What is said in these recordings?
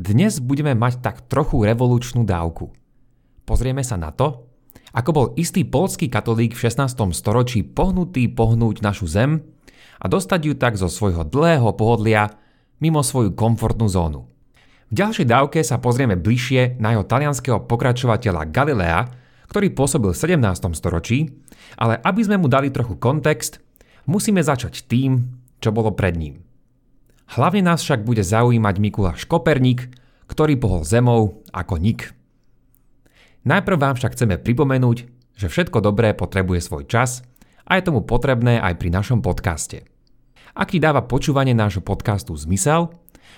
Dnes budeme mať tak trochu revolučnú dávku. Pozrieme sa na to, ako bol istý polský katolík v 16. storočí pohnutý pohnúť našu zem a dostať ju tak zo svojho dlhého pohodlia mimo svoju komfortnú zónu. V ďalšej dávke sa pozrieme bližšie na jeho talianského pokračovateľa Galilea, ktorý pôsobil v 17. storočí, ale aby sme mu dali trochu kontext, musíme začať tým, čo bolo pred ním. Hlavne nás však bude zaujímať Mikuláš Koperník, ktorý pohol zemou ako nik. Najprv vám však chceme pripomenúť, že všetko dobré potrebuje svoj čas a je tomu potrebné aj pri našom podcaste. Ak ti dáva počúvanie nášho podcastu zmysel,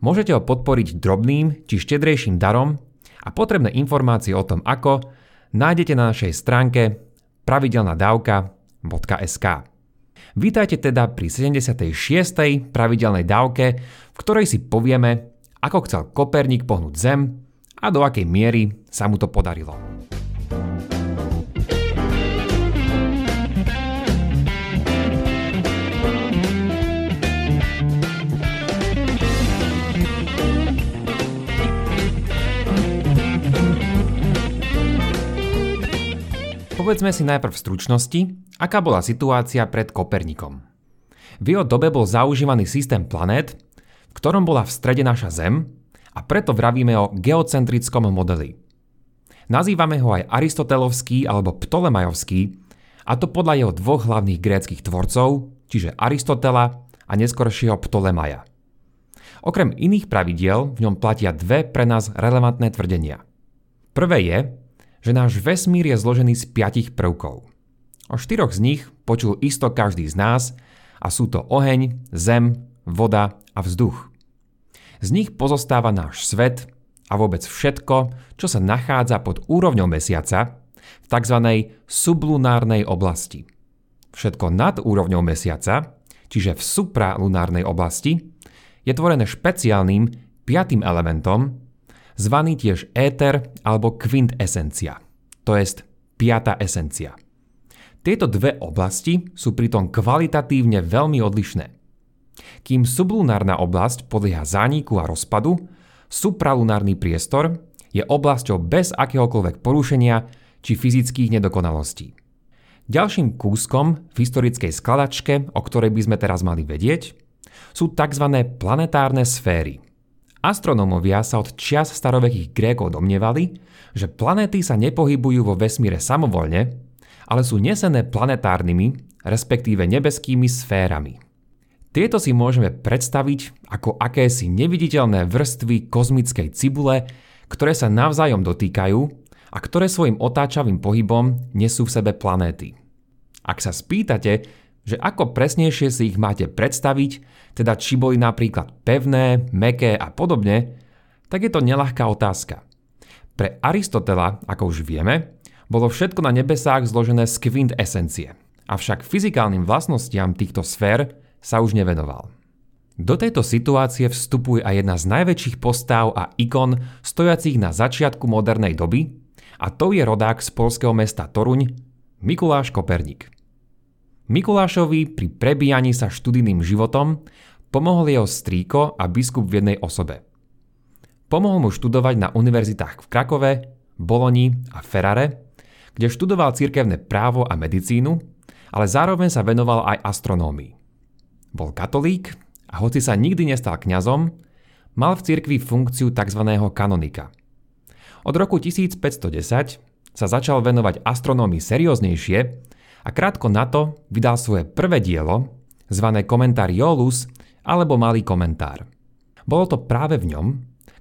môžete ho podporiť drobným či štedrejším darom a potrebné informácie o tom ako nájdete na našej stránke pravidelnadavka.sk. Vítajte teda pri 76. pravidelnej dávke, v ktorej si povieme, ako chcel Koperník pohnúť Zem a do akej miery sa mu to podarilo. Povedzme si najprv v stručnosti, aká bola situácia pred Kopernikom. V jeho dobe bol zaužívaný systém planét, v ktorom bola v strede naša Zem a preto vravíme o geocentrickom modeli. Nazývame ho aj aristotelovský alebo ptolemajovský, a to podľa jeho dvoch hlavných gréckých tvorcov, čiže Aristotela a neskoršieho Ptolemaja. Okrem iných pravidiel v ňom platia dve pre nás relevantné tvrdenia. Prvé je, že náš vesmír je zložený z piatich prvkov. O štyroch z nich počul isto každý z nás a sú to oheň, zem, voda a vzduch. Z nich pozostáva náš svet a vôbec všetko, čo sa nachádza pod úrovňou mesiaca v tzv. sublunárnej oblasti. Všetko nad úrovňou mesiaca, čiže v supralunárnej oblasti, je tvorené špeciálnym piatým elementom, zvaný tiež éter alebo quintesencia, to jest piata esencia. Tieto dve oblasti sú pritom kvalitatívne veľmi odlišné. Kým sublunárna oblasť podlieha zániku a rozpadu, supralunárny priestor je oblasťou bez akéhokoľvek porušenia či fyzických nedokonalostí. Ďalším kúskom v historickej skladačke, o ktorej by sme teraz mali vedieť, sú tzv. planetárne sféry – Astronómovia sa od čias starovekých Grékov domnievali, že planéty sa nepohybujú vo vesmíre samovolne, ale sú nesené planetárnymi, respektíve nebeskými sférami. Tieto si môžeme predstaviť ako akési neviditeľné vrstvy kozmickej cibule, ktoré sa navzájom dotýkajú a ktoré svojim otáčavým pohybom nesú v sebe planéty. Ak sa spýtate, že ako presnejšie si ich máte predstaviť, teda či boli napríklad pevné, meké a podobne, tak je to nelahká otázka. Pre Aristotela, ako už vieme, bolo všetko na nebesách zložené z kvint esencie, avšak fyzikálnym vlastnostiam týchto sfér sa už nevenoval. Do tejto situácie vstupuje aj jedna z najväčších postáv a ikon stojacích na začiatku modernej doby a to je rodák z polského mesta Toruň, Mikuláš Koperník. Mikulášovi pri prebíjaní sa študijným životom pomohol jeho strýko a biskup v jednej osobe. Pomohol mu študovať na univerzitách v Krakove, Boloni a Ferrare, kde študoval cirkevné právo a medicínu, ale zároveň sa venoval aj astronómii. Bol katolík a hoci sa nikdy nestal kňazom, mal v cirkvi funkciu tzv. kanonika. Od roku 1510 sa začal venovať astronómii serióznejšie a krátko na to vydal svoje prvé dielo, zvané Komentár Jolus alebo Malý komentár. Bolo to práve v ňom,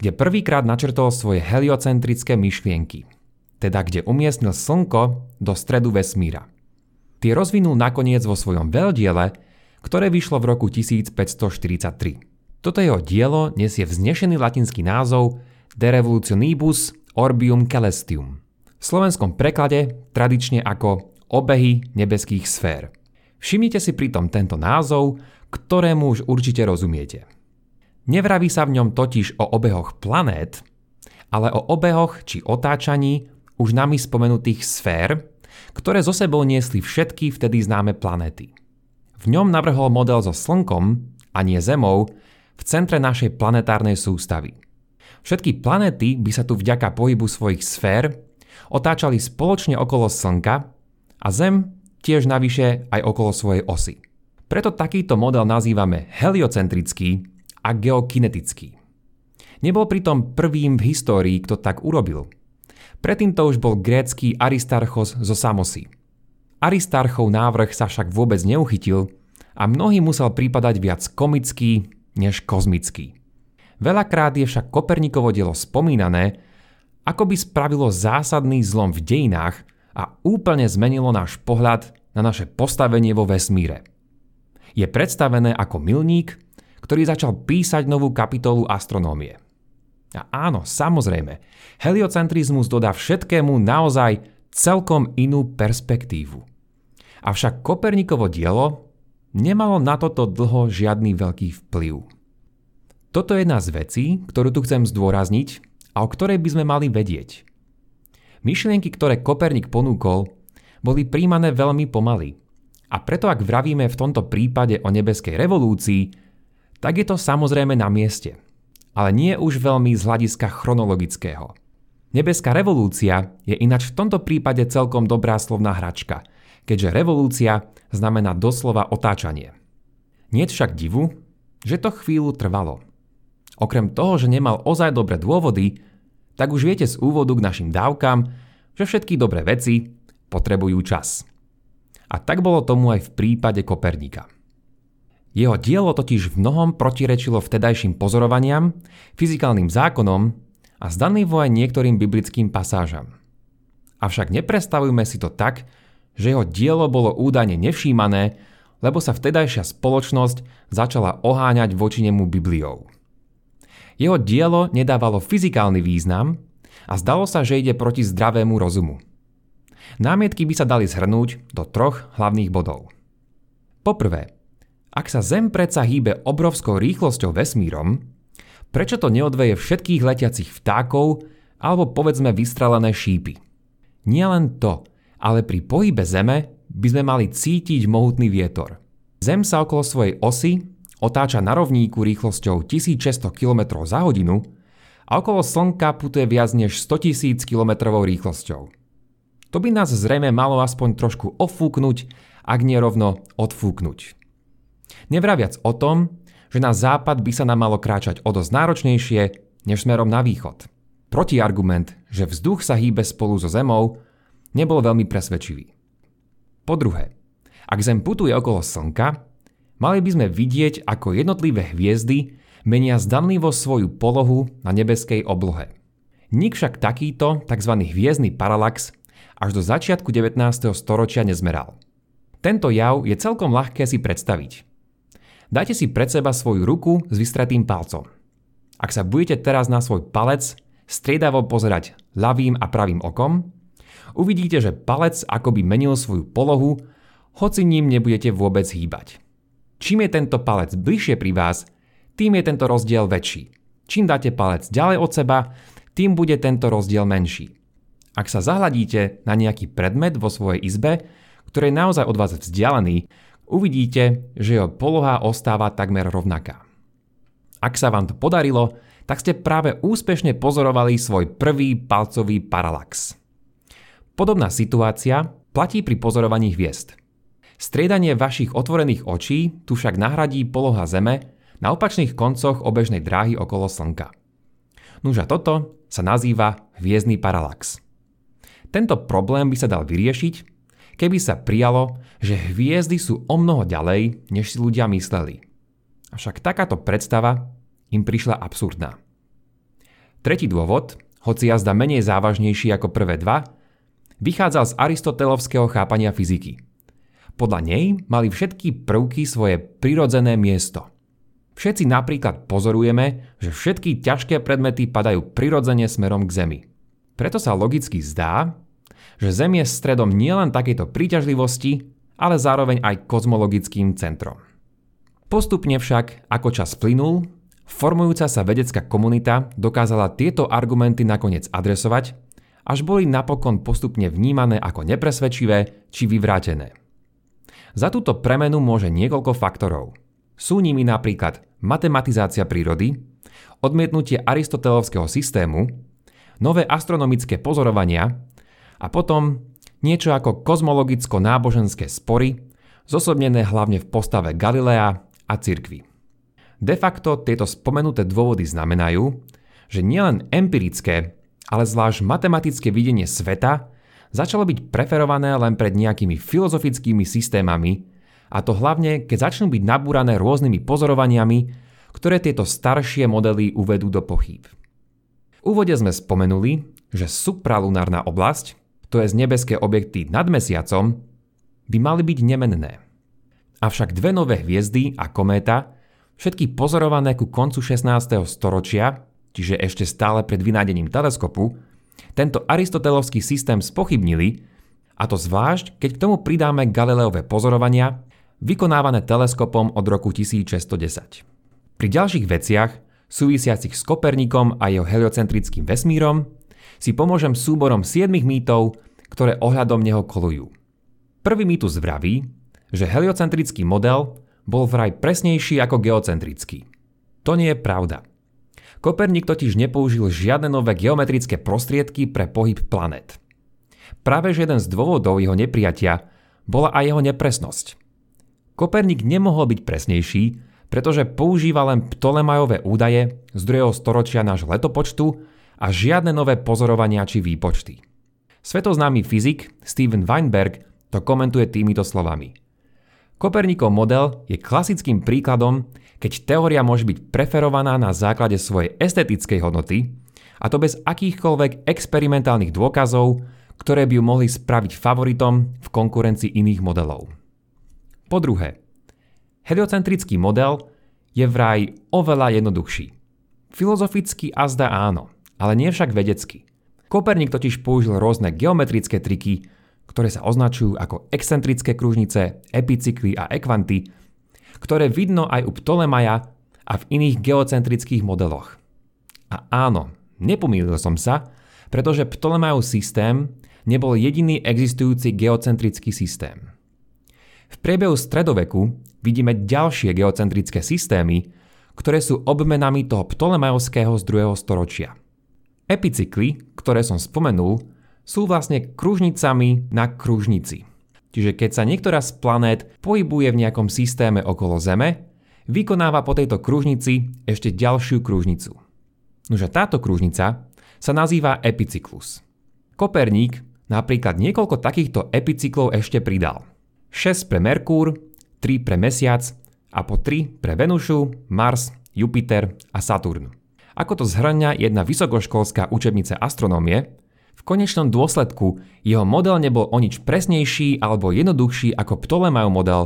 kde prvýkrát načrtol svoje heliocentrické myšlienky, teda kde umiestnil Slnko do stredu vesmíra. Tie rozvinul nakoniec vo svojom veľdiele, ktoré vyšlo v roku 1543. Toto jeho dielo nesie vznešený latinský názov De Revolutionibus Orbium Celestium. V slovenskom preklade tradične ako obehy nebeských sfér. Všimnite si pritom tento názov, ktorému už určite rozumiete. Nevraví sa v ňom totiž o obehoch planét, ale o obehoch či otáčaní už nami spomenutých sfér, ktoré zo sebou niesli všetky vtedy známe planéty. V ňom navrhol model so Slnkom, a nie Zemou, v centre našej planetárnej sústavy. Všetky planéty by sa tu vďaka pohybu svojich sfér otáčali spoločne okolo Slnka a Zem tiež navyše aj okolo svojej osy. Preto takýto model nazývame heliocentrický a geokinetický. Nebol pritom prvým v histórii, kto tak urobil. Predtým to už bol grécky Aristarchos zo Samosy. Aristarchov návrh sa však vôbec neuchytil a mnohý musel prípadať viac komický než kozmický. Veľakrát je však Kopernikovo dielo spomínané, ako by spravilo zásadný zlom v dejinách a úplne zmenilo náš pohľad na naše postavenie vo vesmíre. Je predstavené ako milník, ktorý začal písať novú kapitolu astronómie. A áno, samozrejme, heliocentrizmus dodá všetkému naozaj celkom inú perspektívu. Avšak Kopernikovo dielo nemalo na toto dlho žiadny veľký vplyv. Toto je jedna z vecí, ktorú tu chcem zdôrazniť a o ktorej by sme mali vedieť. Myšlienky, ktoré Kopernik ponúkol, boli príjmané veľmi pomaly. A preto ak vravíme v tomto prípade o nebeskej revolúcii, tak je to samozrejme na mieste. Ale nie už veľmi z hľadiska chronologického. Nebeská revolúcia je ináč v tomto prípade celkom dobrá slovná hračka, keďže revolúcia znamená doslova otáčanie. Nie však divu, že to chvíľu trvalo. Okrem toho, že nemal ozaj dobré dôvody, tak už viete z úvodu k našim dávkam, že všetky dobré veci potrebujú čas. A tak bolo tomu aj v prípade Kopernika. Jeho dielo totiž v mnohom protirečilo vtedajším pozorovaniam, fyzikálnym zákonom a zdanlivo aj niektorým biblickým pasážam. Avšak neprestavujme si to tak, že jeho dielo bolo údajne nevšímané, lebo sa vtedajšia spoločnosť začala oháňať voči nemu Bibliou. Jeho dielo nedávalo fyzikálny význam a zdalo sa, že ide proti zdravému rozumu. Námietky by sa dali zhrnúť do troch hlavných bodov. Poprvé, ak sa Zem predsa hýbe obrovskou rýchlosťou vesmírom, prečo to neodveje všetkých letiacich vtákov alebo povedzme vystrelené šípy? Nie len to, ale pri pohybe Zeme by sme mali cítiť mohutný vietor. Zem sa okolo svojej osy otáča na rovníku rýchlosťou 1600 km za hodinu a okolo Slnka putuje viac než 100 000 km rýchlosťou. To by nás zrejme malo aspoň trošku ofúknuť, ak nie rovno odfúknuť. Nevraviac o tom, že na západ by sa nám malo kráčať o dosť náročnejšie než smerom na východ. Protiargument, že vzduch sa hýbe spolu so Zemou, nebol veľmi presvedčivý. Po druhé, ak Zem putuje okolo Slnka, Mali by sme vidieť, ako jednotlivé hviezdy menia zdanlivo svoju polohu na nebeskej oblohe. Nik však takýto tzv. hviezdny paralax až do začiatku 19. storočia nezmeral. Tento jav je celkom ľahké si predstaviť. Dajte si pred seba svoju ruku s vystretým palcom. Ak sa budete teraz na svoj palec striedavo pozerať ľavým a pravým okom, uvidíte, že palec akoby menil svoju polohu, hoci ním nebudete vôbec hýbať. Čím je tento palec bližšie pri vás, tým je tento rozdiel väčší. Čím dáte palec ďalej od seba, tým bude tento rozdiel menší. Ak sa zahľadíte na nejaký predmet vo svojej izbe, ktorý je naozaj od vás vzdialený, uvidíte, že jeho poloha ostáva takmer rovnaká. Ak sa vám to podarilo, tak ste práve úspešne pozorovali svoj prvý palcový paralax. Podobná situácia platí pri pozorovaní hviezd. Striedanie vašich otvorených očí tu však nahradí poloha Zeme na opačných koncoch obežnej dráhy okolo Slnka. Nuž toto sa nazýva hviezdny paralax. Tento problém by sa dal vyriešiť, keby sa prijalo, že hviezdy sú o mnoho ďalej, než si ľudia mysleli. Avšak takáto predstava im prišla absurdná. Tretí dôvod, hoci jazda menej závažnejší ako prvé dva, vychádzal z aristotelovského chápania fyziky – podľa nej mali všetky prvky svoje prirodzené miesto. Všetci napríklad pozorujeme, že všetky ťažké predmety padajú prirodzene smerom k Zemi. Preto sa logicky zdá, že Zem je stredom nielen takejto príťažlivosti, ale zároveň aj kozmologickým centrom. Postupne však, ako čas plynul, formujúca sa vedecká komunita dokázala tieto argumenty nakoniec adresovať, až boli napokon postupne vnímané ako nepresvedčivé či vyvrátené. Za túto premenu môže niekoľko faktorov. Sú nimi napríklad matematizácia prírody, odmietnutie aristotelovského systému, nové astronomické pozorovania a potom niečo ako kozmologicko-náboženské spory, zosobnené hlavne v postave Galilea a cirkvy. De facto tieto spomenuté dôvody znamenajú, že nielen empirické, ale zvlášť matematické videnie sveta začalo byť preferované len pred nejakými filozofickými systémami, a to hlavne, keď začnú byť nabúrané rôznymi pozorovaniami, ktoré tieto staršie modely uvedú do pochýb. V úvode sme spomenuli, že supralunárna oblasť, to je z nebeské objekty nad mesiacom, by mali byť nemenné. Avšak dve nové hviezdy a kométa Všetky pozorované ku koncu 16. storočia, čiže ešte stále pred vynádením teleskopu, tento aristotelovský systém spochybnili, a to zvlášť, keď k tomu pridáme Galileové pozorovania, vykonávané teleskopom od roku 1610. Pri ďalších veciach, súvisiacich s Kopernikom a jeho heliocentrickým vesmírom, si pomôžem súborom 7 mýtov, ktoré ohľadom neho kolujú. Prvý mýtus vraví, že heliocentrický model bol vraj presnejší ako geocentrický. To nie je pravda. Koperník totiž nepoužil žiadne nové geometrické prostriedky pre pohyb planet. Práve že jeden z dôvodov jeho nepriatia bola aj jeho nepresnosť. Koperník nemohol byť presnejší, pretože používa len Ptolemajové údaje z 2. storočia nášho letopočtu a žiadne nové pozorovania či výpočty. Svetoznámy fyzik Steven Weinberg to komentuje týmito slovami. Kopernikov model je klasickým príkladom, keď teória môže byť preferovaná na základe svojej estetickej hodnoty, a to bez akýchkoľvek experimentálnych dôkazov, ktoré by ju mohli spraviť favoritom v konkurencii iných modelov. Po druhé, heliocentrický model je vraj oveľa jednoduchší. Filozoficky a zdá áno, ale nie však vedecky. Koperník totiž použil rôzne geometrické triky, ktoré sa označujú ako excentrické kružnice, epicykly a ekvanty, ktoré vidno aj u Ptolemaja a v iných geocentrických modeloch. A áno, nepomýlil som sa, pretože Ptolemajov systém nebol jediný existujúci geocentrický systém. V priebehu stredoveku vidíme ďalšie geocentrické systémy, ktoré sú obmenami toho Ptolemajovského z 2. storočia. Epicykly, ktoré som spomenul, sú vlastne kružnicami na kružnici. Čiže keď sa niektorá z planét pohybuje v nejakom systéme okolo Zeme, vykonáva po tejto kružnici ešte ďalšiu kružnicu. Nože táto kružnica sa nazýva epicyklus. Koperník napríklad niekoľko takýchto epicyklov ešte pridal. 6 pre Merkúr, 3 pre Mesiac a po 3 pre Venušu, Mars, Jupiter a Saturn. Ako to zhrňa jedna vysokoškolská učebnice astronómie, v konečnom dôsledku jeho model nebol o nič presnejší alebo jednoduchší ako Ptolemajov model,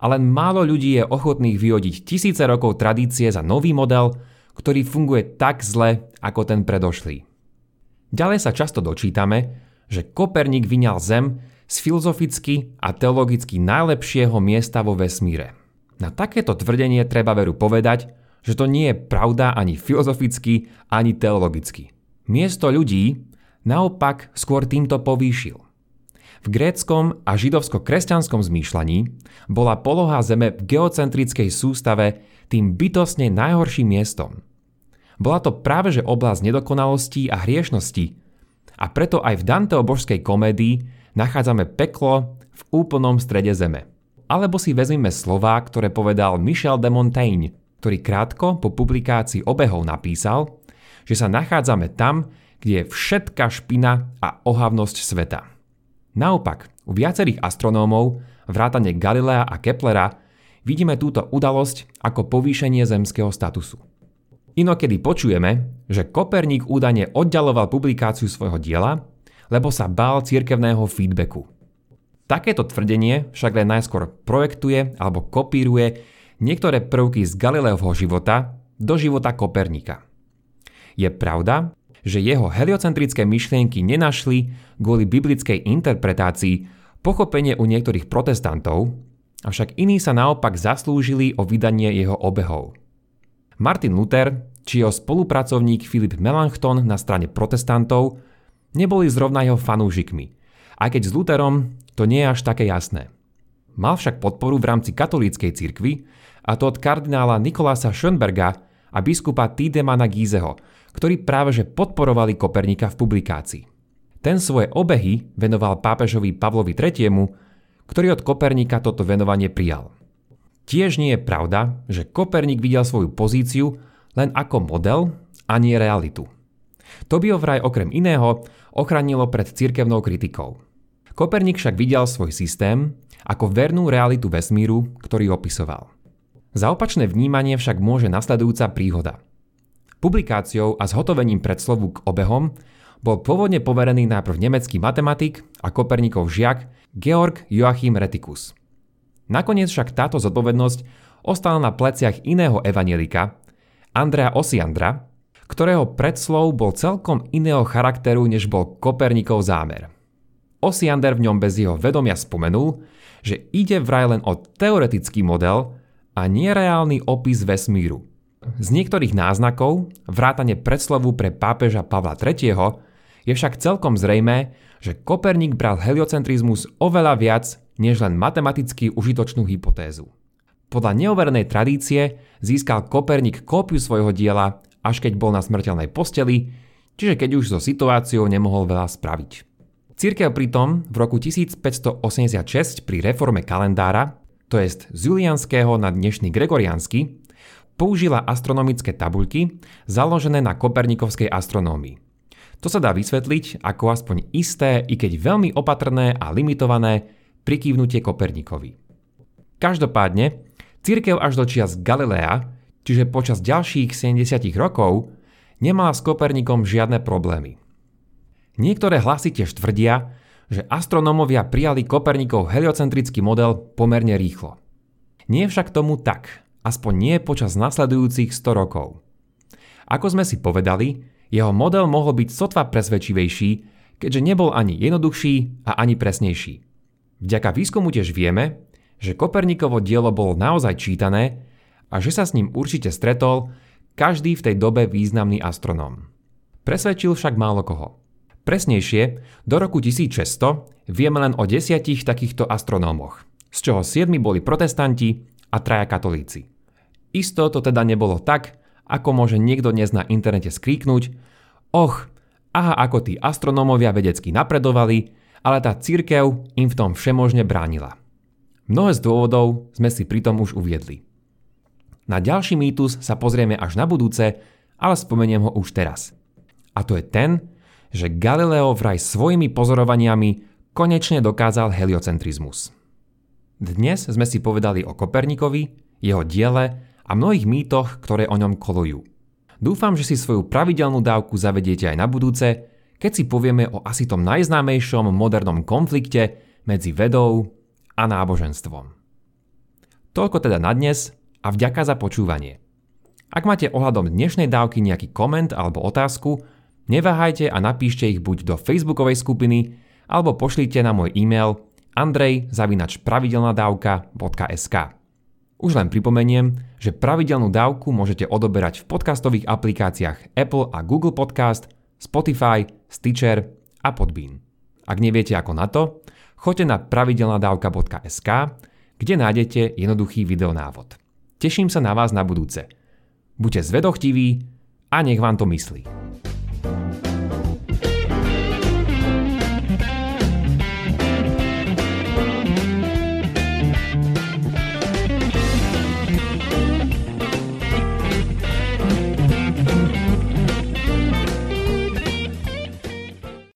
ale málo ľudí je ochotných vyhodiť tisíce rokov tradície za nový model, ktorý funguje tak zle ako ten predošlý. Ďalej sa často dočítame, že Koperník vyňal Zem z filozoficky a teologicky najlepšieho miesta vo vesmíre. Na takéto tvrdenie treba veru povedať, že to nie je pravda ani filozoficky, ani teologicky. Miesto ľudí, naopak skôr týmto povýšil. V gréckom a židovsko-kresťanskom zmýšľaní bola poloha Zeme v geocentrickej sústave tým bytosne najhorším miestom. Bola to práve že oblasť nedokonalostí a hriešnosti a preto aj v Danteho božskej komédii nachádzame peklo v úplnom strede Zeme. Alebo si vezmeme slová, ktoré povedal Michel de Montaigne, ktorý krátko po publikácii obehov napísal, že sa nachádzame tam, kde je všetka špina a ohavnosť sveta. Naopak, u viacerých astronómov, vrátane Galilea a Keplera, vidíme túto udalosť ako povýšenie zemského statusu. Inokedy počujeme, že Koperník údajne oddialoval publikáciu svojho diela, lebo sa bál cirkevného feedbacku. Takéto tvrdenie však len najskôr projektuje alebo kopíruje niektoré prvky z Galileovho života do života Koperníka. Je pravda, že jeho heliocentrické myšlienky nenašli kvôli biblickej interpretácii pochopenie u niektorých protestantov, avšak iní sa naopak zaslúžili o vydanie jeho obehov. Martin Luther či jeho spolupracovník Filip Melanchthon na strane protestantov neboli zrovna jeho fanúšikmi, aj keď s Lutherom to nie je až také jasné. Mal však podporu v rámci katolíckej cirkvi, a to od kardinála Nikolása Schönberga a biskupa Tidemana Gízeho, ktorí práve že podporovali Kopernika v publikácii. Ten svoje obehy venoval pápežovi Pavlovi III, ktorý od Kopernika toto venovanie prijal. Tiež nie je pravda, že Kopernik videl svoju pozíciu len ako model a nie realitu. To by ho vraj okrem iného ochránilo pred cirkevnou kritikou. Kopernik však videl svoj systém ako vernú realitu vesmíru, ktorý opisoval. Za opačné vnímanie však môže nasledujúca príhoda. Publikáciou a zhotovením predslovu k obehom bol pôvodne poverený najprv nemecký matematik a Kopernikov žiak Georg Joachim Retikus. Nakoniec však táto zodpovednosť ostala na pleciach iného evanelika, Andrea Osiandra, ktorého predslov bol celkom iného charakteru, než bol Kopernikov zámer. Osiander v ňom bez jeho vedomia spomenul, že ide vraj len o teoretický model, a nereálny opis vesmíru. Z niektorých náznakov, vrátane predslovu pre pápeža Pavla III, je však celkom zrejmé, že Koperník bral heliocentrizmus oveľa viac než len matematicky užitočnú hypotézu. Podľa neoverenej tradície získal Koperník kópiu svojho diela, až keď bol na smrteľnej posteli, čiže keď už so situáciou nemohol veľa spraviť. Církev pritom v roku 1586 pri reforme kalendára to jest z julianského na dnešný gregoriánsky, použila astronomické tabuľky založené na kopernikovskej astronómii. To sa dá vysvetliť ako aspoň isté, i keď veľmi opatrné a limitované prikývnutie Kopernikovi. Každopádne, církev až do čias Galilea, čiže počas ďalších 70 rokov, nemala s Kopernikom žiadne problémy. Niektoré hlasy tiež tvrdia, že astronómovia prijali Kopernikov heliocentrický model pomerne rýchlo. Nie však tomu tak, aspoň nie počas nasledujúcich 100 rokov. Ako sme si povedali, jeho model mohol byť sotva presvedčivejší, keďže nebol ani jednoduchší a ani presnejší. Vďaka výskumu tiež vieme, že Kopernikovo dielo bolo naozaj čítané a že sa s ním určite stretol každý v tej dobe významný astronóm. Presvedčil však málo koho. Presnejšie, do roku 1600 vieme len o desiatich takýchto astronómoch, z čoho siedmi boli protestanti a traja katolíci. Isto to teda nebolo tak, ako môže niekto dnes na internete skríknuť Och, aha ako tí astronómovia vedecky napredovali, ale tá církev im v tom všemožne bránila. Mnohé z dôvodov sme si pritom už uviedli. Na ďalší mýtus sa pozrieme až na budúce, ale spomeniem ho už teraz. A to je ten, že Galileo vraj svojimi pozorovaniami konečne dokázal heliocentrizmus. Dnes sme si povedali o Kopernikovi, jeho diele a mnohých mýtoch, ktoré o ňom kolujú. Dúfam, že si svoju pravidelnú dávku zavediete aj na budúce, keď si povieme o asi tom najznámejšom modernom konflikte medzi vedou a náboženstvom. Toľko teda na dnes a vďaka za počúvanie. Ak máte ohľadom dnešnej dávky nejaký koment alebo otázku, Neváhajte a napíšte ich buď do facebookovej skupiny, alebo pošlite na môj e-mail andrej.pravidelnadavka.sk Už len pripomeniem, že pravidelnú dávku môžete odoberať v podcastových aplikáciách Apple a Google Podcast, Spotify, Stitcher a Podbean. Ak neviete ako na to, choďte na pravidelnadavka.sk, kde nájdete jednoduchý videonávod. Teším sa na vás na budúce. Buďte zvedochtiví a nech vám to myslí.